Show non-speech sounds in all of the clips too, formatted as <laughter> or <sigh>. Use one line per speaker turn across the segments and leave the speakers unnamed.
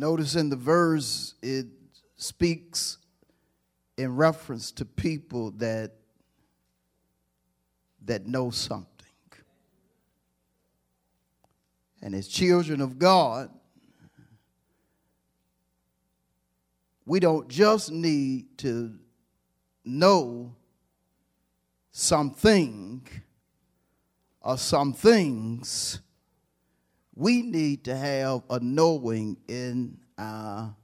Notice in the verse it speaks in reference to people that that know something. And as children of God, we don't just need to know something or some things we need to have a knowing in our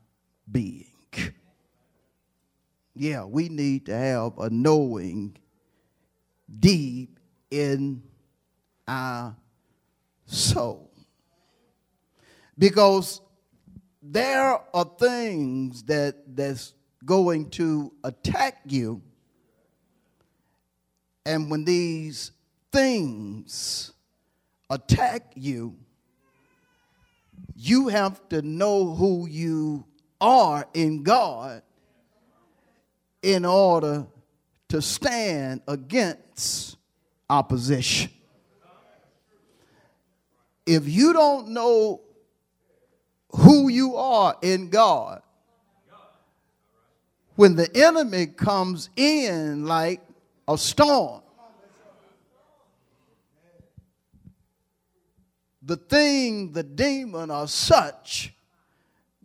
being. Yeah, we need to have a knowing deep in our soul. Because there are things that that's going to attack you and when these things attack you you have to know who you are in God in order to stand against opposition. If you don't know who you are in God, when the enemy comes in like a storm, the thing, the demon, or such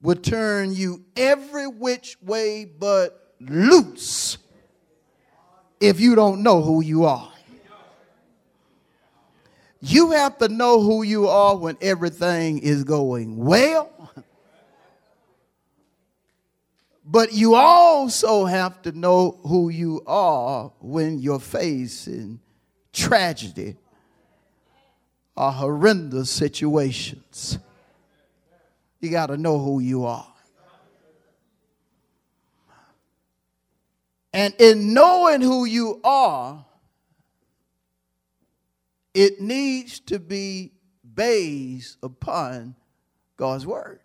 would turn you every which way but loose if you don't know who you are. You have to know who you are when everything is going well. But you also have to know who you are when you're facing tragedy or horrendous situations. You got to know who you are. And in knowing who you are, it needs to be based upon God's word.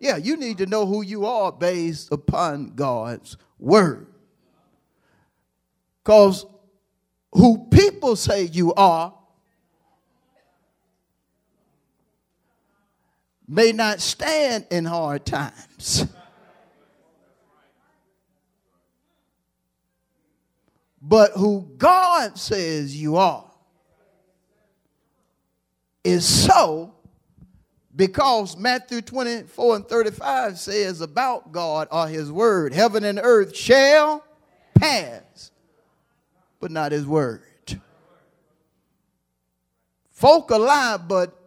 Yeah, you need to know who you are based upon God's word. Because who people say you are may not stand in hard times. But who God says you are is so because Matthew 24 and 35 says about God or his word, heaven and earth shall pass, but not his word. Folk alive, but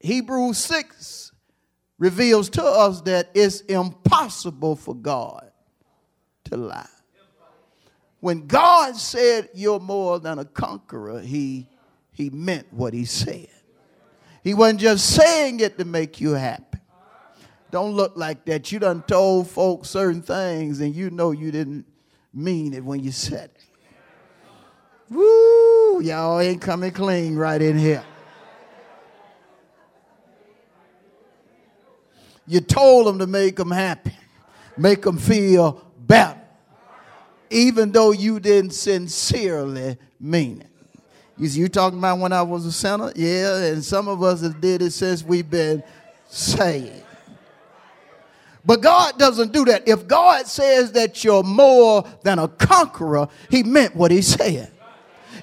Hebrews 6 reveals to us that it's impossible for God to lie. When God said you're more than a conqueror, he, he meant what he said. He wasn't just saying it to make you happy. Don't look like that. You done told folks certain things and you know you didn't mean it when you said it. Woo! Y'all ain't coming clean right in here. You told them to make them happy, make them feel better, even though you didn't sincerely mean it. You, see, you talking about when I was a sinner? Yeah, and some of us have did it since we've been saved. But God doesn't do that. If God says that you're more than a conqueror, he meant what he said.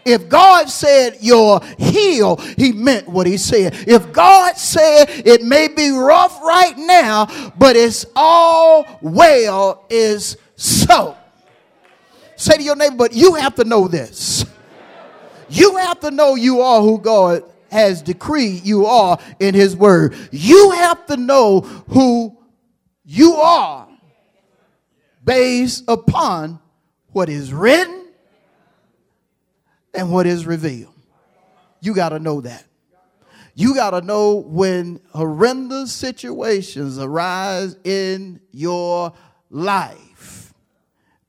If God said you're healed, he meant what he said. If God said it may be rough right now, but it's all well is so. Say to your neighbor, but you have to know this. You have to know you are who God has decreed you are in his word. You have to know who you are based upon what is written and what is revealed. You got to know that. You got to know when horrendous situations arise in your life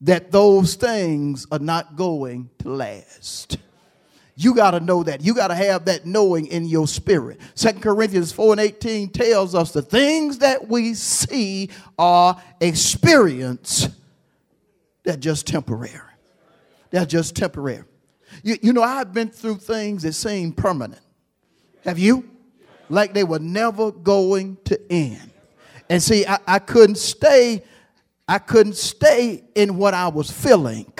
that those things are not going to last. You got to know that. You got to have that knowing in your spirit. Second Corinthians 4 and 18 tells us the things that we see are experience they're just temporary. They're just temporary. You, you know, I've been through things that seem permanent. Have you? Like they were never going to end. And see, I, I couldn't stay, I couldn't stay in what I was feeling.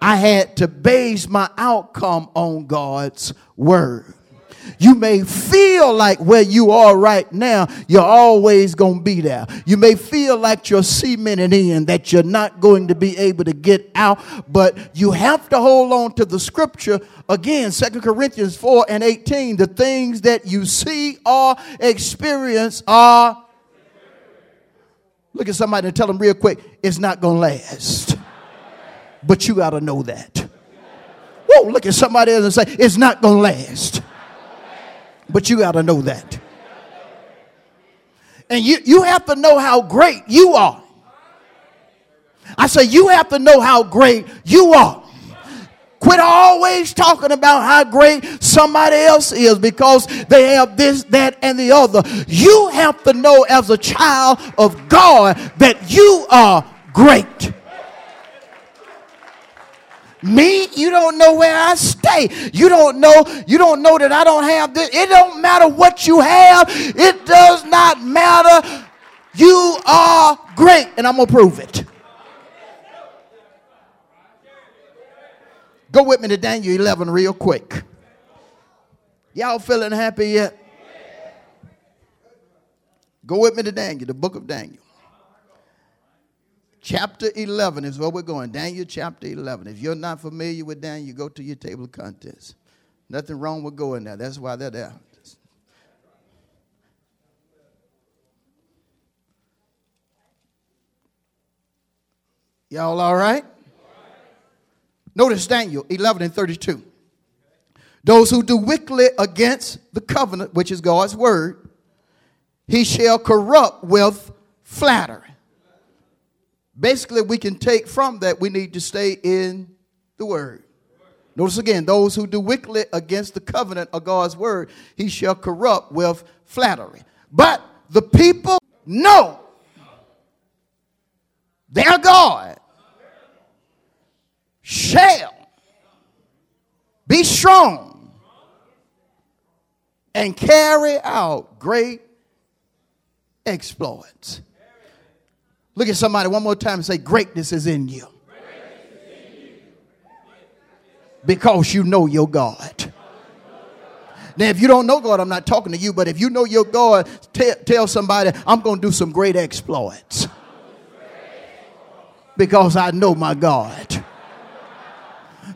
I had to base my outcome on God's word. You may feel like where you are right now, you're always going to be there. You may feel like you're cemented in, that you're not going to be able to get out, but you have to hold on to the scripture again, Second Corinthians 4 and 18. The things that you see or experience are. Look at somebody and tell them real quick, it's not going to last. But you got to know that. Whoa, look at somebody else and say, it's not going to last. But you got to know that. And you, you have to know how great you are. I say, you have to know how great you are. Quit always talking about how great somebody else is because they have this, that, and the other. You have to know as a child of God that you are great. Me, you don't know where I stay. You don't know, you don't know that I don't have this. It don't matter what you have. It does not matter. You are great, and I'm gonna prove it. Go with me to Daniel 11 real quick. Y'all feeling happy yet? Go with me to Daniel, the book of Daniel chapter 11 is where we're going. Daniel chapter 11. If you're not familiar with Daniel, go to your table of contents. Nothing wrong with going there. That's why they're there. Y'all all right? Notice Daniel 11 and 32. Those who do wickedly against the covenant, which is God's word, he shall corrupt with flattery. Basically, we can take from that we need to stay in the word. Notice again, those who do wickedly against the covenant of God's word, he shall corrupt with flattery. But the people know their God shall be strong and carry out great exploits. Look at somebody one more time and say, Greatness is in you. Because you know your God. Now, if you don't know God, I'm not talking to you, but if you know your God, tell, tell somebody, I'm going to do some great exploits. Because I know my God.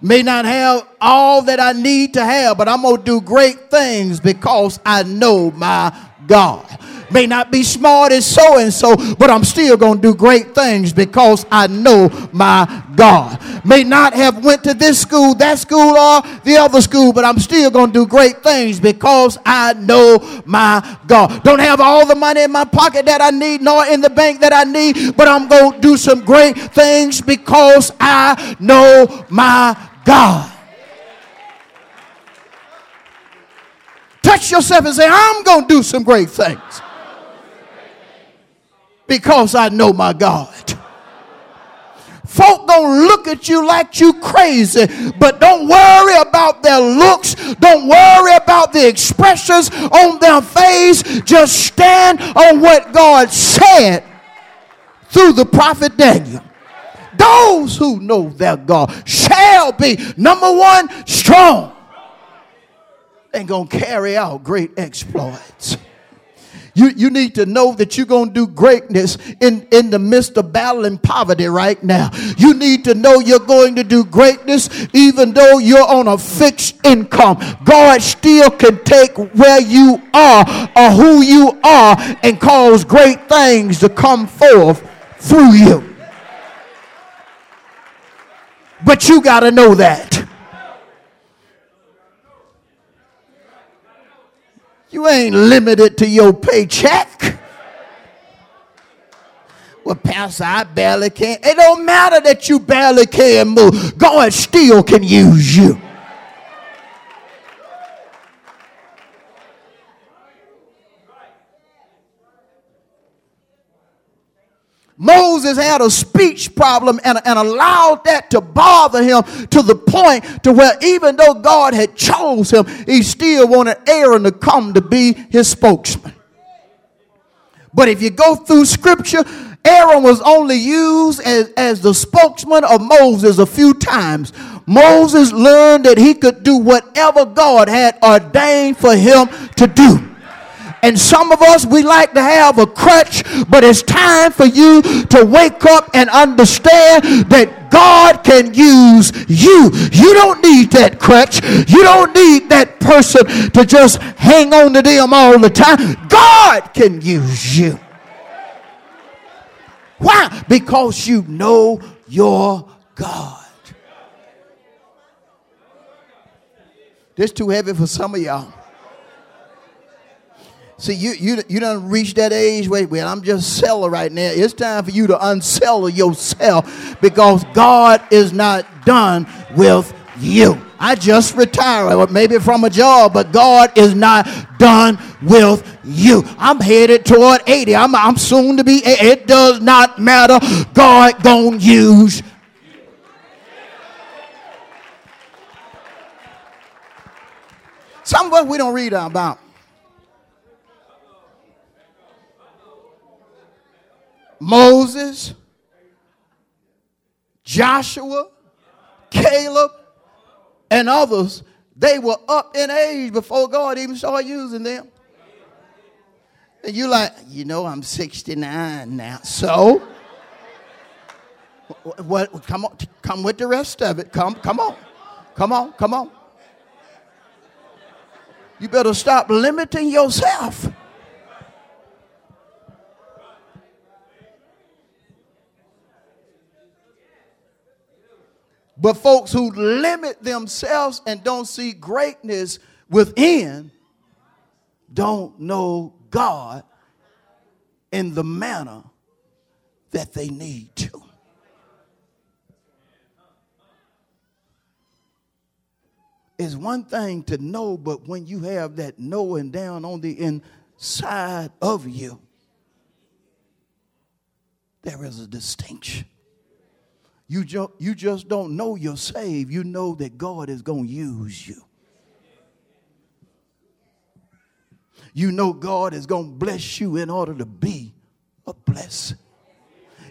May not have all that I need to have, but I'm going to do great things because I know my God may not be smart as so and so, but I'm still going to do great things because I know my God. May not have went to this school, that school, or the other school, but I'm still going to do great things because I know my God. Don't have all the money in my pocket that I need, nor in the bank that I need, but I'm going to do some great things because I know my God. Touch yourself and say, I'm going to do some great things because I know my God. Folk gonna look at you like you crazy, but don't worry about their looks. Don't worry about the expressions on their face. Just stand on what God said through the prophet Daniel. Those who know their God shall be number one strong and gonna carry out great exploits. You, you need to know that you're going to do greatness in, in the midst of battle and poverty right now. You need to know you're going to do greatness even though you're on a fixed income. God still can take where you are or who you are and cause great things to come forth through you. But you got to know that. You ain't limited to your paycheck. Well, Pastor, I barely can. It don't matter that you barely can move. God still can use you. Moses had a speech problem and, and allowed that to bother him to the point to where even though God had chose him, he still wanted Aaron to come to be his spokesman. But if you go through scripture, Aaron was only used as, as the spokesman of Moses a few times. Moses learned that he could do whatever God had ordained for him to do. And some of us, we like to have a crutch, but it's time for you to wake up and understand that God can use you. You don't need that crutch. You don't need that person to just hang on to them all the time. God can use you. Why? Because you know your God. This too heavy for some of y'all. See, you you you don't reach that age where well, I'm just seller right now. It's time for you to unsettle yourself because God is not done with you. I just retired, maybe from a job, but God is not done with you. I'm headed toward 80. I'm, I'm soon to be. It does not matter. God gonna use. Some of us we don't read about. Moses, Joshua, Caleb, and others, they were up in age before God even started using them. And you like, you know, I'm 69 now. So, what, come on, come with the rest of it. Come, come on, come on, come on. You better stop limiting yourself. But folks who limit themselves and don't see greatness within don't know God in the manner that they need to. It's one thing to know, but when you have that knowing down on the inside of you, there is a distinction. You, ju- you just don't know you're saved. You know that God is going to use you. You know God is going to bless you in order to be a blessing.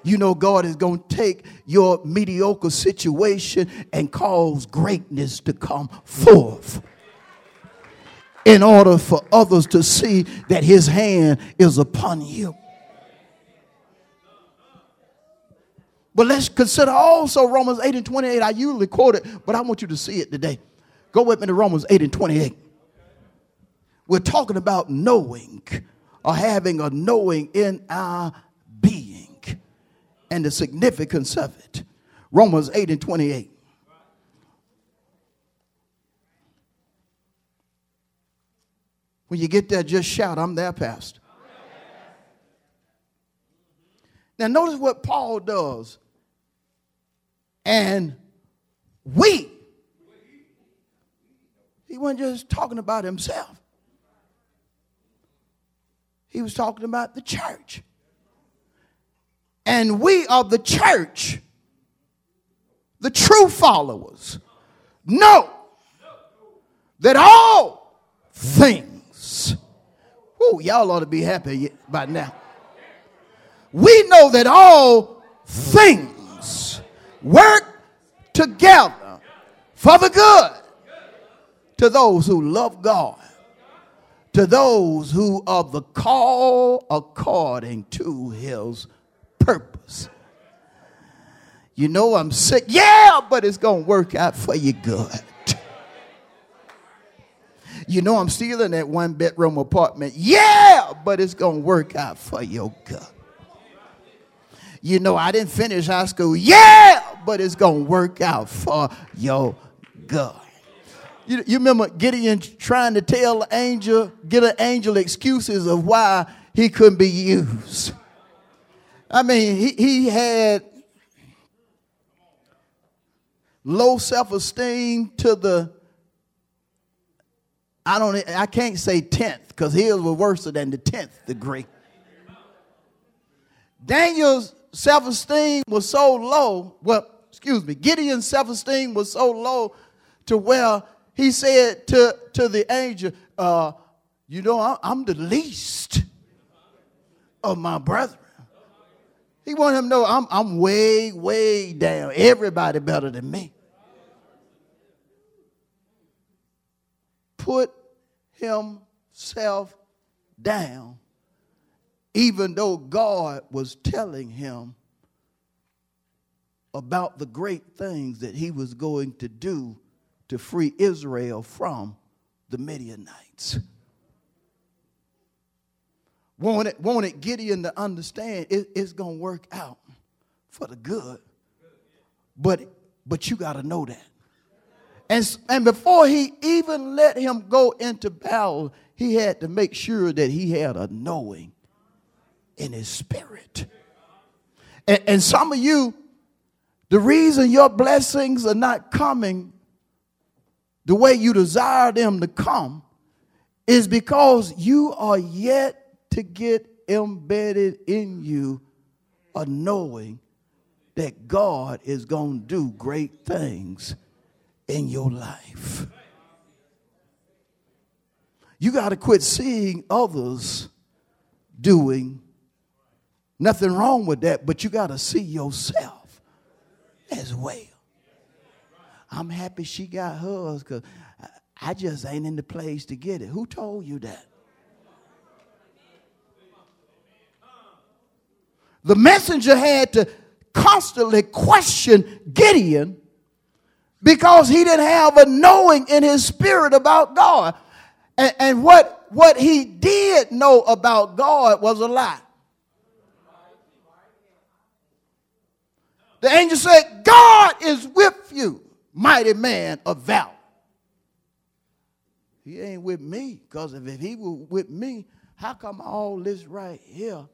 You know God is going to take your mediocre situation and cause greatness to come forth in order for others to see that his hand is upon you. But let's consider also Romans 8 and 28. I usually quote it, but I want you to see it today. Go with me to Romans 8 and 28. We're talking about knowing or having a knowing in our being and the significance of it. Romans 8 and 28. When you get there, just shout, I'm there, Pastor. Now, notice what Paul does and we. He wasn't just talking about himself, he was talking about the church. And we are the church, the true followers, know that all things, oh, y'all ought to be happy by now. We know that all things work together for the good to those who love God, to those who are the call according to his purpose. You know I'm sick. Yeah, but it's going to work out for you good. You know I'm still in that one bedroom apartment. Yeah, but it's going to work out for your good. You know I didn't finish high school. Yeah, but it's going to work out for your good. You, you remember Gideon trying to tell the angel, get an angel excuses of why he couldn't be used. I mean, he, he had low self-esteem to the I don't I can't say 10th because his was worse than the 10th degree. Daniel's self-esteem was so low, well, excuse me, Gideon's self-esteem was so low to where he said to, to the angel, uh, you know, I'm the least of my brethren. He wanted him to know I'm, I'm way, way down. Everybody better than me. Put himself down, even though God was telling him about the great things that he was going to do to free Israel from the Midianites wanted, wanted Gideon to understand it, it's going to work out for the good. But, but you got to know that. And, and before he even let him go into battle, he had to make sure that he had a knowing in his spirit. And, and some of you, the reason your blessings are not coming the way you desire them to come is because you are yet to get embedded in you a knowing that God is going to do great things in your life. You got to quit seeing others doing nothing wrong with that, but you got to see yourself as well. I'm happy she got hers because I just ain't in the place to get it. Who told you that? the messenger had to constantly question Gideon because he didn't have a knowing in his spirit about God. And, and what, what he did know about God was a lie. The angel said, God is with you, mighty man of valor. He ain't with me, because if, he were with me, how come all this right here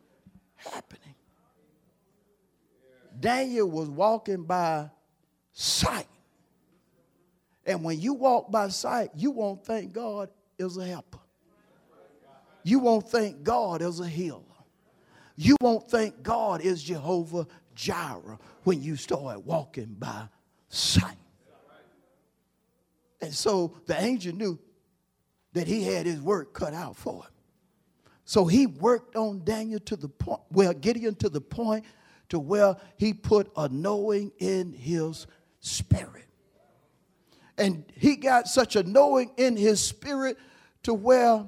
happening? Daniel was walking by sight. And when you walk by sight, you won't think God is a helper. You won't think God is a healer. You won't think God is Jehovah Jireh when you start walking by sight. And so the angel knew that he had his work cut out for him. So he worked on Daniel to the point, well, Gideon to the point to where he put a knowing in his spirit. And he got such a knowing in his spirit to where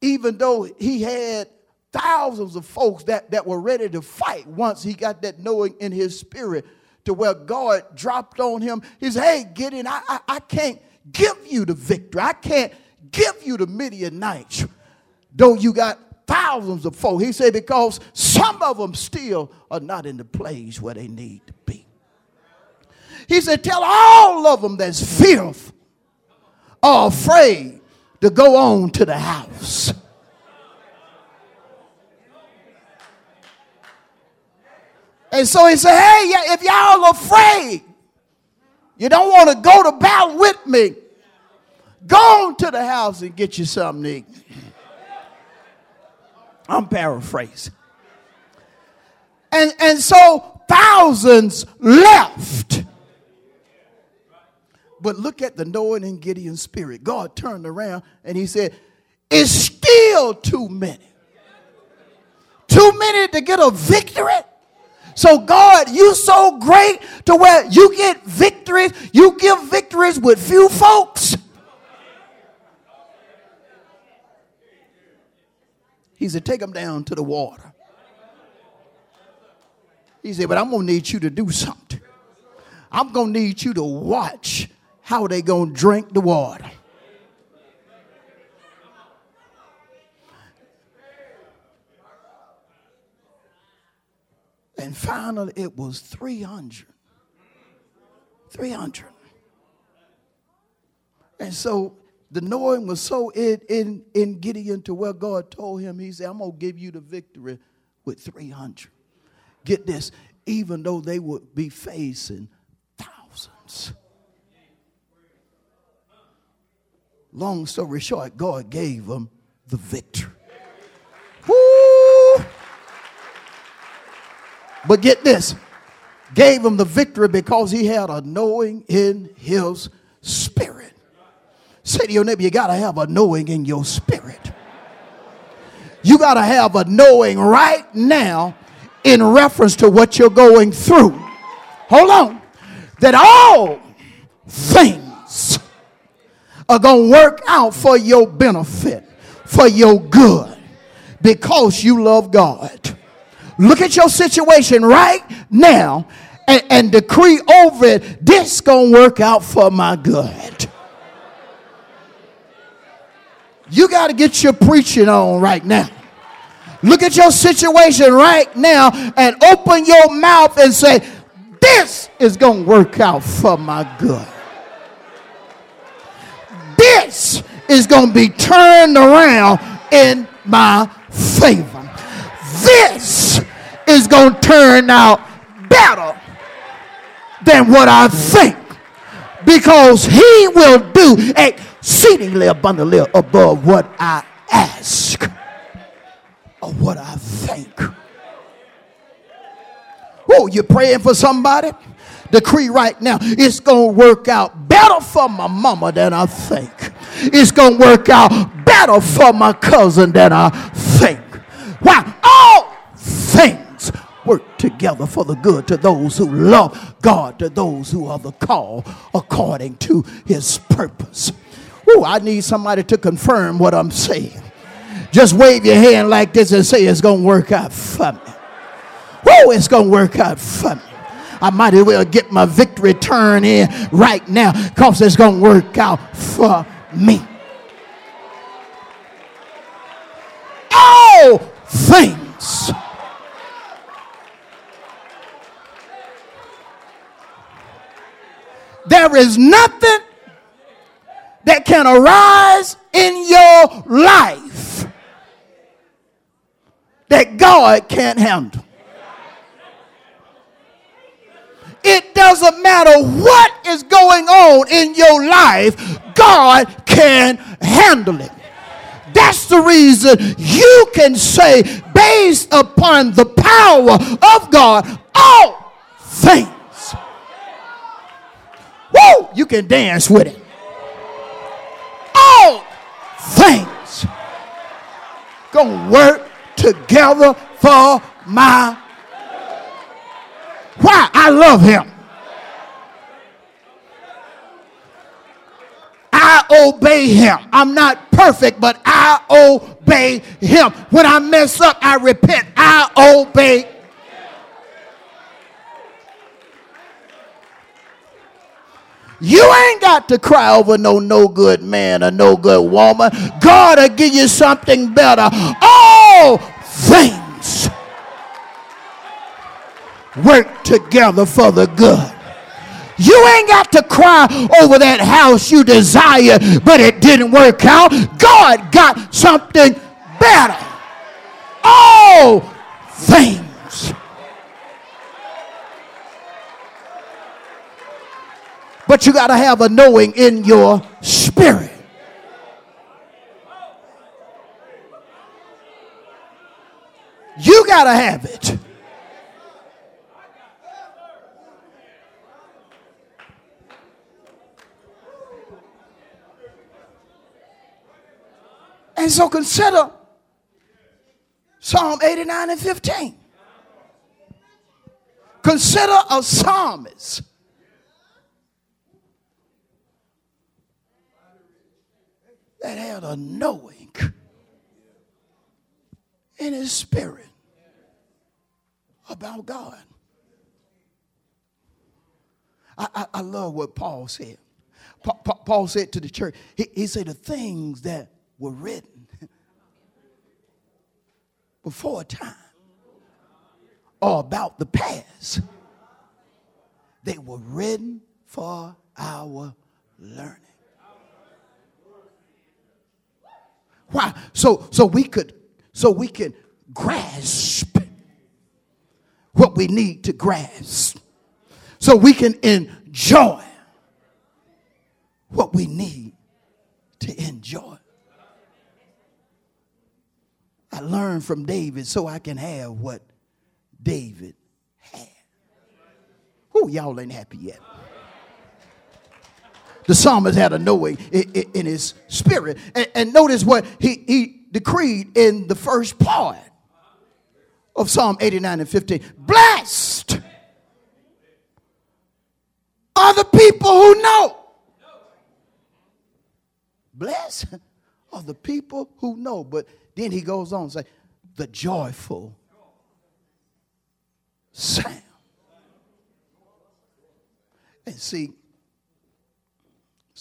even though he had thousands of folks that, that were ready to fight once he got that knowing in his spirit to where God dropped on him. He said, Hey, in. I, I, I can't give you the victory. I can't give you the Midianites. Though you got thousands of folk. He said, because some of them still are not in the place where they need to be. He said, tell all of them that's fearful or afraid to go on to the house. And so he said, hey, if y'all afraid, you don't want to go to battle with me, go to the house and get you something to eat. I'm paraphrasing. And, and so thousands left. But look at the knowing in Gideon spirit. God turned around and he said, It's still too many. Too many to get a victory. So, God, you so great to where you get victories, you give victories with few folks. He said, Take them down to the water. He said, But I'm going to need you to do something. I'm going to need you to watch how they going to drink the water. And finally, it was 300. 300. And so the knowing was so in, in, in Gideon to where God told him, He said, I'm going to give you the victory with 300. Get this, even though they would be facing thousands. Long story short, God gave them the victory. But get this gave him the victory because he had a knowing in his spirit. Say to your neighbor, you got to have a knowing in your spirit. You got to have a knowing right now in reference to what you're going through. Hold on. That all things are going to work out for your benefit, for your good, because you love God. Look at your situation right now and, and decree over it this to work out for my good. You got to get your preaching on right now. Look at your situation right now and open your mouth and say, This is going to work out for my good. This is going to be turned around in my favor. This is going to turn out better than what I think because he will do exceedingly abundantly above what I ask or what I think. Oh, you're praying for somebody? Decree right now, it's going to work out better for my mama than I think. It's going to work out better for my cousin than I think. Why? All things work together for the good to those who love God, to those who are the call according to his purpose. Oh, I need somebody to confirm what I'm saying. Just wave your hand like this and say, It's going to work out for me. Oh, it's going to work out for me. I might as well get my victory turn in right now because it's going to work out for me. All things. There is nothing that can arise in your life that God can't handle. It doesn't matter what is going on in your life, God can handle it. That's the reason you can say, based upon the power of God, all things. Woo! You can dance with it. All things gonna work together for my why? I love him. I obey him. I'm not perfect, but I obey him. When I mess up, I repent. I obey. You ain't got to cry over no no good man or no good woman. God will give you something better. All things work together for the good. You ain't got to cry over that house you desire, but it didn't work out. God got something better. All things. But you got to have a knowing in your spirit. You got to have it. And so consider Psalm 89 and 15. Consider a psalmist that had a knowing in his spirit about God. I, I, I love what Paul said. Pa- Pa- Paul said to the church, he, he said, the things that were written before time or about the past. They were written for our learning. Why? So so we could so we can grasp what we need to grasp. So we can enjoy what we need to enjoy. I learned from David so I can have what David had. Who y'all ain't happy yet? The psalmist had a knowing in his spirit. And, notice what he, he decreed in the first part of Psalm 89 and 15. Blessed are the people who know. Blessed are the people who know. But then he goes on and say, the joyful sound. And see,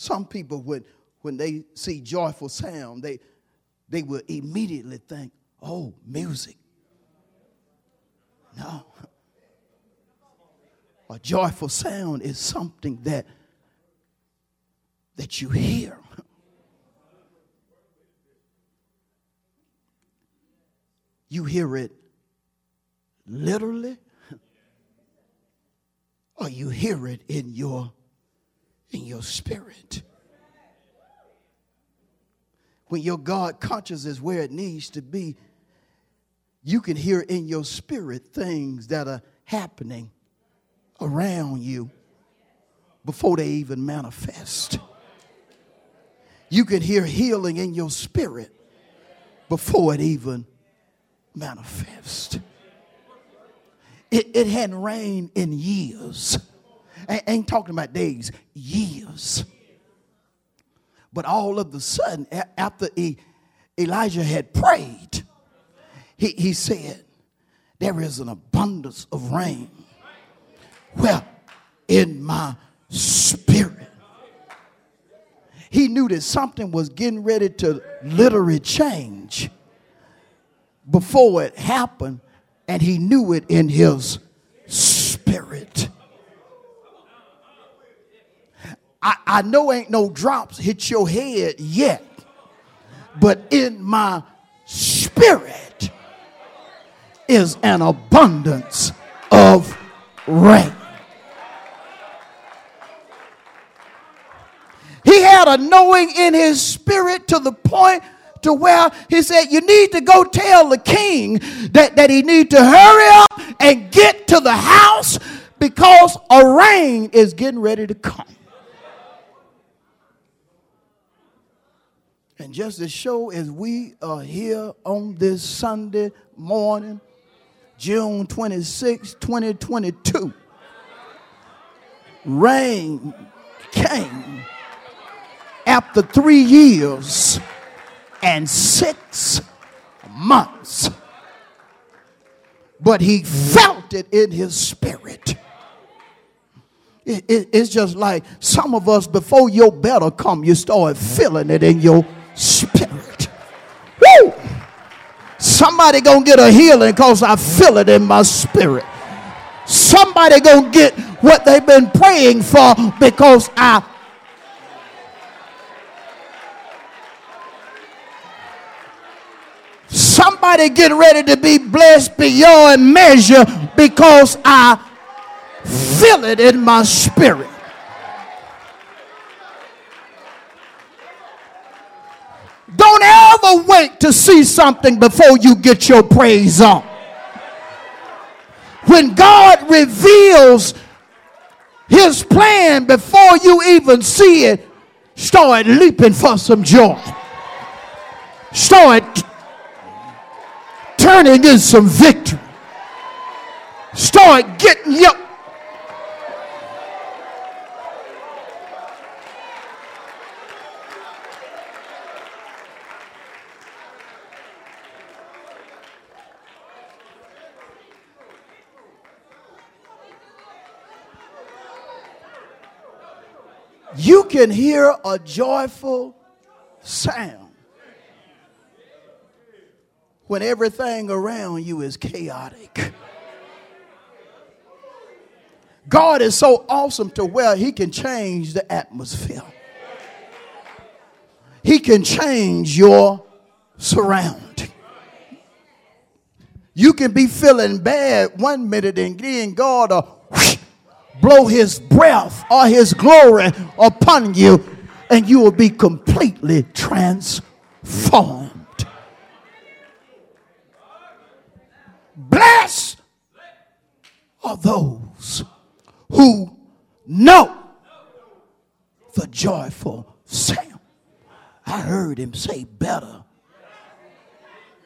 some people would, when they see joyful sound, they, they will immediately think, oh, music. No. A joyful sound is something that that you hear. You hear it literally or you hear it in your in your spirit. When your God conscious is where it needs to be, you can hear in your spirit things that are happening around you before they even manifest. You can hear healing in your spirit before it even manifests. It, it hadn't rained in years. Ain't talking about days, years. But all of a sudden, after Elijah had prayed, he, he said, There is an abundance of rain. Well, in my spirit. He knew that something was getting ready to literally change before it happened, and he knew it in his spirit. I, I know ain't no drops hit your head yet, but in my spirit is an abundance of rain. He had a knowing in his spirit to the point to where he said, You need to go tell the king that, that he need to hurry up and get to the house because a rain is getting ready to come. And just as sure as we are here on this Sunday morning, June 26, 2022, rain came after three years and six months. But he felt it in his spirit. It, it, it's just like some of us, before your better come, you start feeling it in your spirit. Woo! Somebody gonna get a healing because I feel it in my spirit. Somebody gonna get what they've been praying for because I Somebody get ready to be blessed beyond measure because I feel it in my spirit. Don't ever wait to see something before you get your praise on. When God reveals his plan before you even see it, start leaping for some joy. Start turning in some victory. Start getting your you can hear a joyful sound when everything around you is chaotic. God is so awesome to where He can change the atmosphere. He can change your surround. You can be feeling bad one minute and then God will blow his breath or his glory upon you and you will be completely transformed. Blessed are those who know the joyful sound. I heard him say better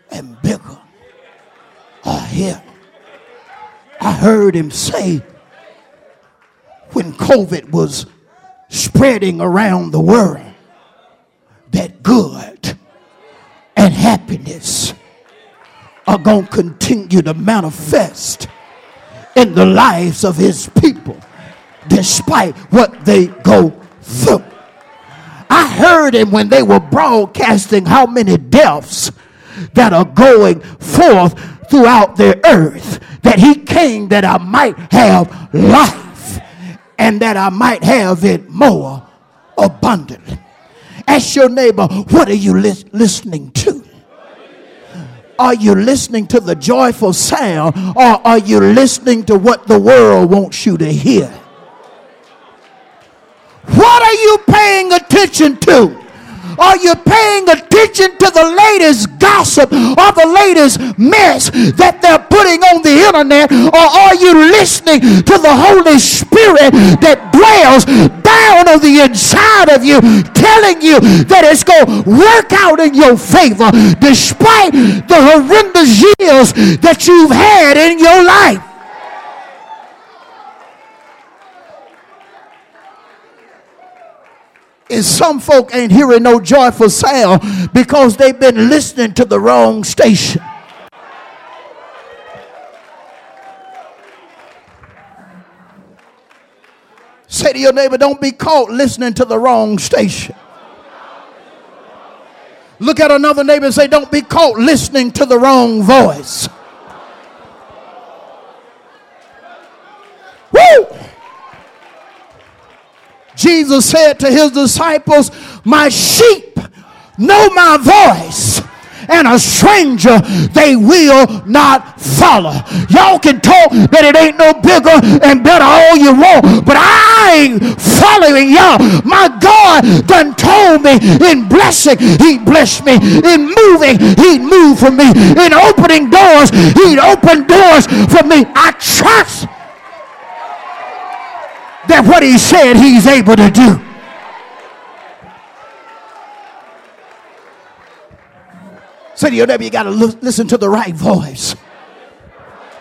and bigger are here. I heard him say when COVID was spreading around the world that good and happiness are going to continue to manifest in the lives of his people despite what they go through. I heard him when they were broadcasting how many deaths that are going forth throughout the earth that he came that I might have life and that I might have it more abundantly. Ask your neighbor, what are you li- listening to? Are you listening to the joyful sound or are you listening to what the world wants you to hear? What are you paying attention to? Are you paying attention to the latest gossip or the latest mess that they're putting on the internet? Or are you listening to the Holy Spirit that dwells down on the inside of you, telling you that it's going to work out in your favor despite the horrendous years that you've had in your life? And some folk ain't hearing no joyful sound because they've been listening to the wrong station. Say to your neighbor, don't be caught listening to the wrong station. Look at another neighbor and say, don't be caught listening to the wrong voice. Woo! Jesus said to his disciples, My sheep know my voice and a stranger they will not follow. Y'all can talk that it ain't no bigger and better all you want, but I ain't following y'all. My God done told me in blessing, He blessed me. In moving, He'd move for me. In opening doors, He'd open doors for me. I trust that what he said he's able to do. Say to your neighbor, you got to listen to the right voice.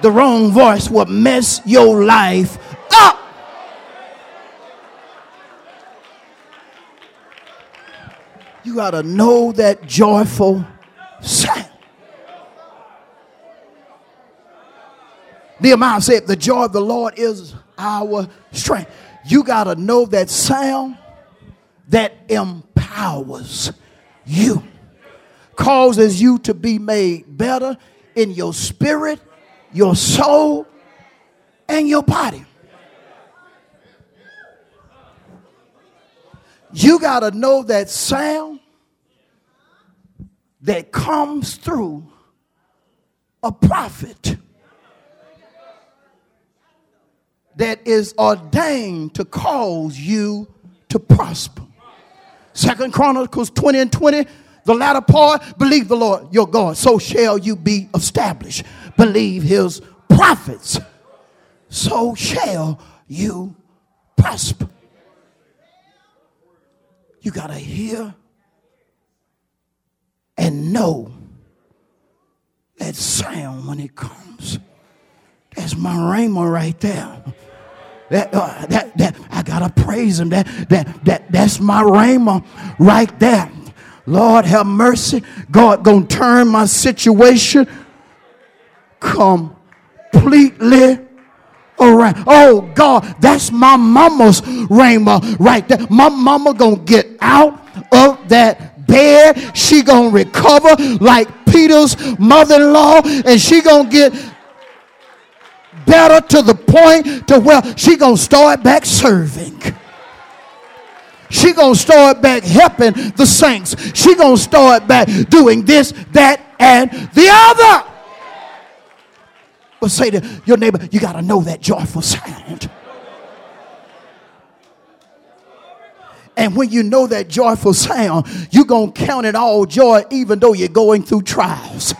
The wrong voice will mess your life up. You got to know that joyful sound. Nehemiah said, The joy of the Lord is our strength. You got to know that sound that empowers you, causes you to be made better in your spirit, your soul, and your body. You got to know that sound that comes through a prophet that is ordained to cause you to prosper. Second Chronicles 20 and 20, the latter part, believe the Lord your God, so shall you be established. Believe his prophets, so shall you prosper. You got to hear and know that sound when it comes. That's my rhema right there. That, uh, that, that, I gotta praise him. That, that, that, that's my rhema right there. Lord have mercy. God gonna turn my situation completely around. Oh God, that's my mama's rhema right there. My mama gonna get out of that bed. She gonna recover like Peter's mother-in-law, and she gonna get better to the point to where she gonna start back serving She gonna start back helping the saints. She gonna start back doing this, that, and the other. But say to your neighbor, you gotta know that joyful sound. And when you know that joyful sound, you're going to count it all joy even though you're going through trials.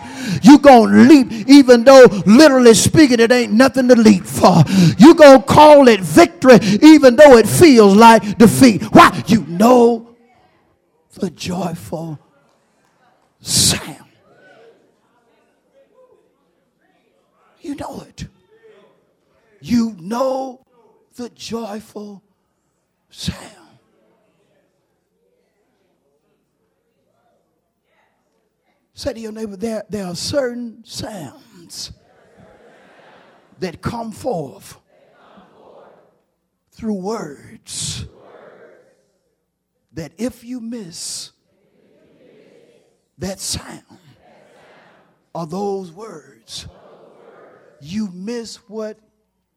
You're going to leap even though, literally speaking, it ain't nothing to leap for. You're going to call it victory even though it feels like defeat. Why? You know the joyful sound. You know it. You know the joyful sound. Say to your neighbor, there, there are certain sounds that come forth through words that if you miss that sound or those words, you miss what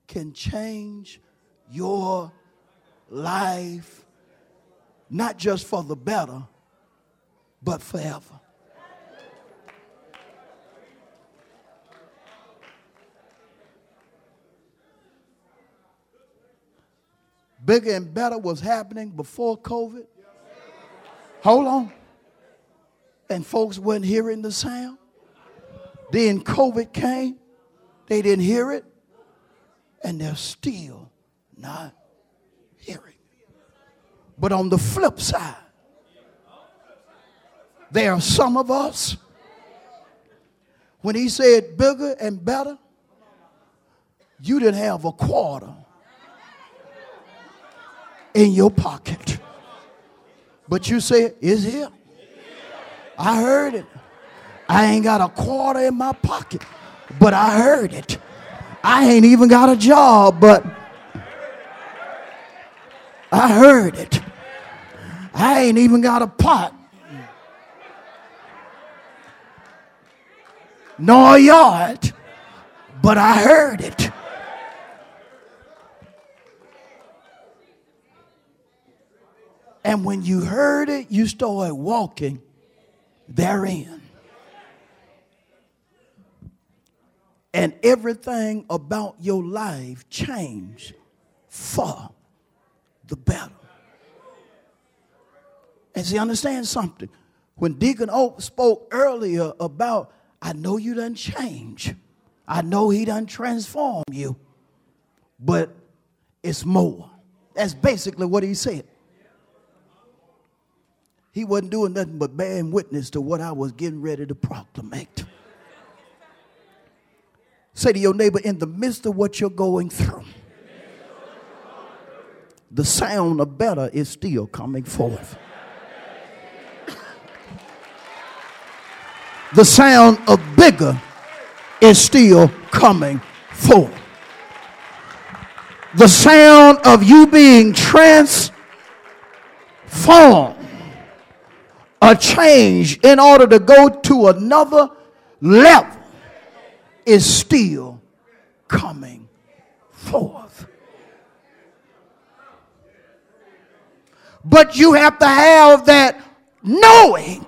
can change your life, not just for the better, but forever. Bigger and better was happening before COVID? Hold on. And folks weren't hearing the sound. Then COVID came, they didn't hear it, and they're still not hearing. But on the flip side, there are some of us, when he said bigger and better, you didn't have a quarter in your pocket. But you say, Is here? I heard it. I ain't got a quarter in my pocket, but I heard it. I ain't even got a job, but I heard it. I ain't even got a pot. Nor a yard, but I heard it. And when you heard it, you started walking therein. And everything about your life changed for the better. And see, understand something. When Deacon Oak spoke earlier about, I know you done change. I know he done transform you. But it's more. That's basically what he said. He wasn't doing nothing but bearing witness to what I was getting ready to proclamate. Say to your neighbor, in the midst of what you're going through, the sound of better is still coming forth. The sound of bigger is still coming forth. The sound of you being transformed a change in order to go to another level is still coming forth. But you have to have that knowing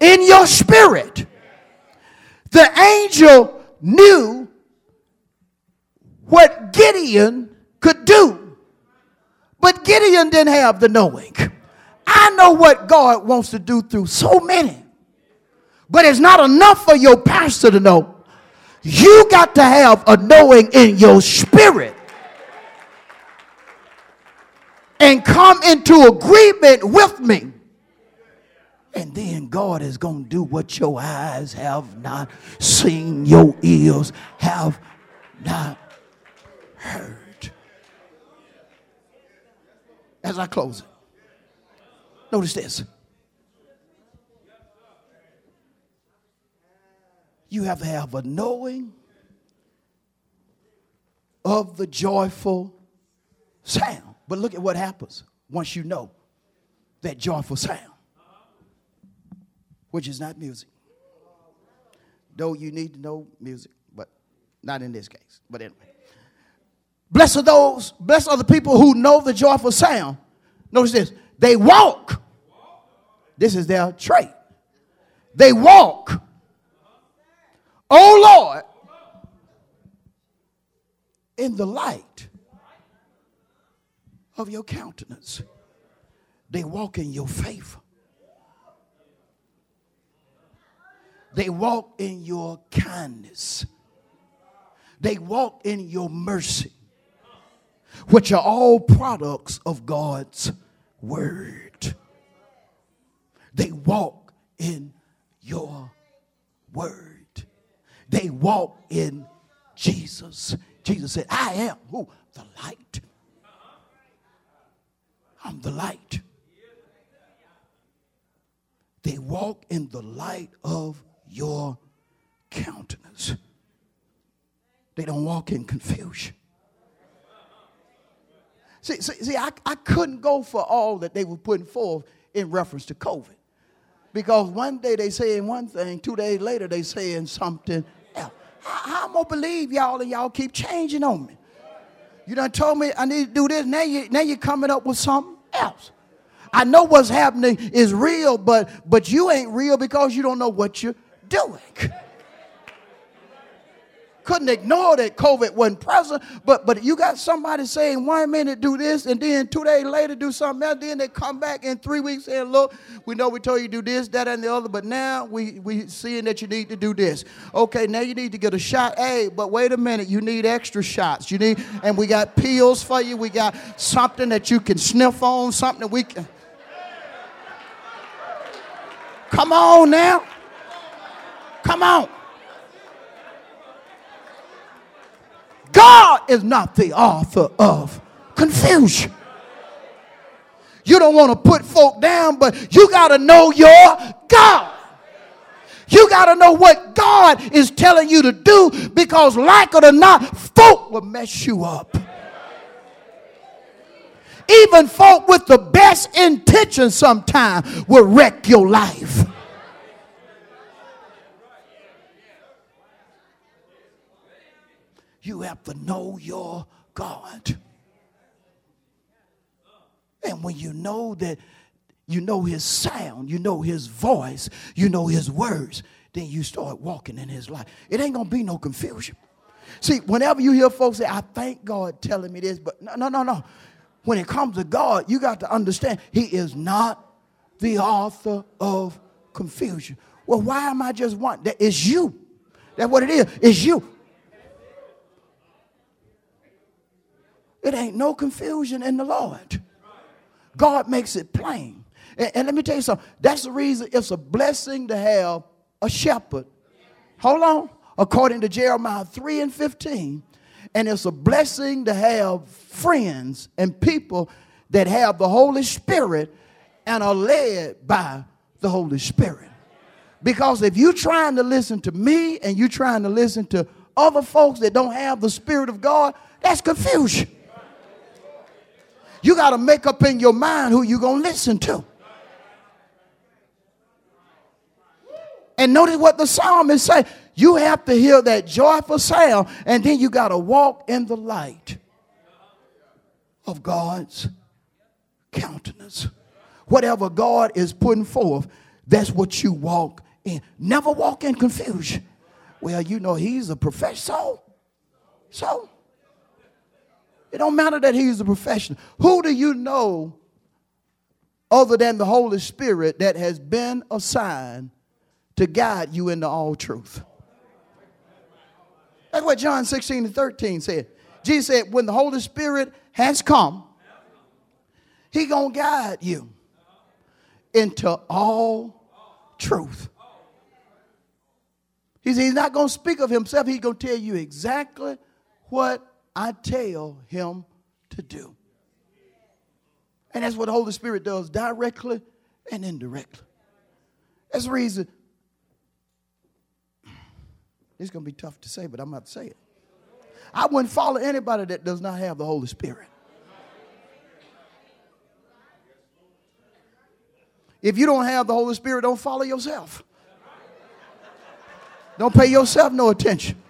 in your spirit. The angel knew what Gideon could do, but Gideon didn't have the knowing. I know what God wants to do through so many, but it's not enough for your pastor to know. You got to have a knowing in your spirit and come into agreement with me. And then God is going to do what your eyes have not seen, your ears have not heard. As I close it. Notice this. You have to have a knowing of the joyful sound. But look at what happens once you know that joyful sound, which is not music. Though you need to know music, but not in this case. But anyway. Blessed are those, blessed are the people who know the joyful sound Notice this. They walk. This is their trait. They walk. Oh Lord, in the light of your countenance. They walk in your favor. They walk in your kindness. They walk in your mercy, which are all products of God's word. They walk in your word. They walk in Jesus. Jesus said, I am who? The light. I'm the light. They walk in the light of your countenance. They don't walk in confusion. See, see, see I, I couldn't go for all that they were putting forth in reference to COVID. Because one day they saying one thing, two days later they saying something else. How, how am I gonna believe y'all and y'all keep changing on me? You done told me I need to do this. Now you now you're coming up with something else. I know what's happening is real, but but you ain't real because you don't know what you're doing <laughs> couldn't ignore that COVID wasn't present. But but you got somebody saying one minute do this and then two days later do something else. Then they come back in three weeks saying, look, we know we told you do this, that, and the other, but now we we seeing that you need to do this. Okay, now you need to get a shot. Hey, but wait a minute, you need extra shots. You need, and we got pills for you. We got something that you can sniff on, something that we can. Come on now. Come on. God is not the author of confusion. You don't want to put folk down, but you got to know your God. You got to know what God is telling you to do because, like it or not, folk will mess you up. Even folk with the best intentions sometimes will wreck your life. You have to know your God. And when you know that you know his sound, you know his voice, you know his words, then you start walking in his life. It ain't gonna be no confusion. See, whenever you hear folks say, I thank God telling me this, but no, no, no, no. When it comes to God, you got to understand he is not the author of confusion. Well, why am I just one? That is you. That's what it is. It's you. It ain't no confusion in the Lord. God makes it plain. And, and, let me tell you something. That's the reason it's a blessing to have a shepherd. Hold on. According to Jeremiah 3 and 15. And it's a blessing to have friends and people that have the Holy Spirit and are led by the Holy Spirit. Because if you're trying to listen to me and you're trying to listen to other folks that don't have the Spirit of God, that's confusion. You got to make up in your mind who you're going to listen to. And notice what the psalmist say. You have to hear that joyful sound, and then you got to walk in the light of God's countenance. Whatever God is putting forth, that's what you walk in. Never walk in confusion. Well, you know, he's a professor. So, so it don't matter that he's a professional. Who do you know other than the Holy Spirit that has been assigned to guide you into all truth? That's what John 16 and 13 said. Jesus said, when the Holy Spirit has come, he gonna guide you into all truth. He said he's not gonna speak of himself, he's gonna tell you exactly what I tell him to do. And that's what the Holy Spirit does directly and indirectly. That's the reason. It's going to be tough to say, but I'm about to say it. I wouldn't follow anybody that does not have the Holy Spirit. If you don't have the Holy Spirit, don't follow yourself. Don't pay yourself no attention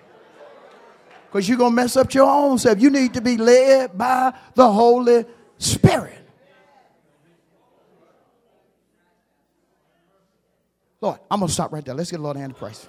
because you're going to mess up your own self. You need to be led by the Holy Spirit. Lord, I'm going to stop right there. Let's get a Lord hand of praise.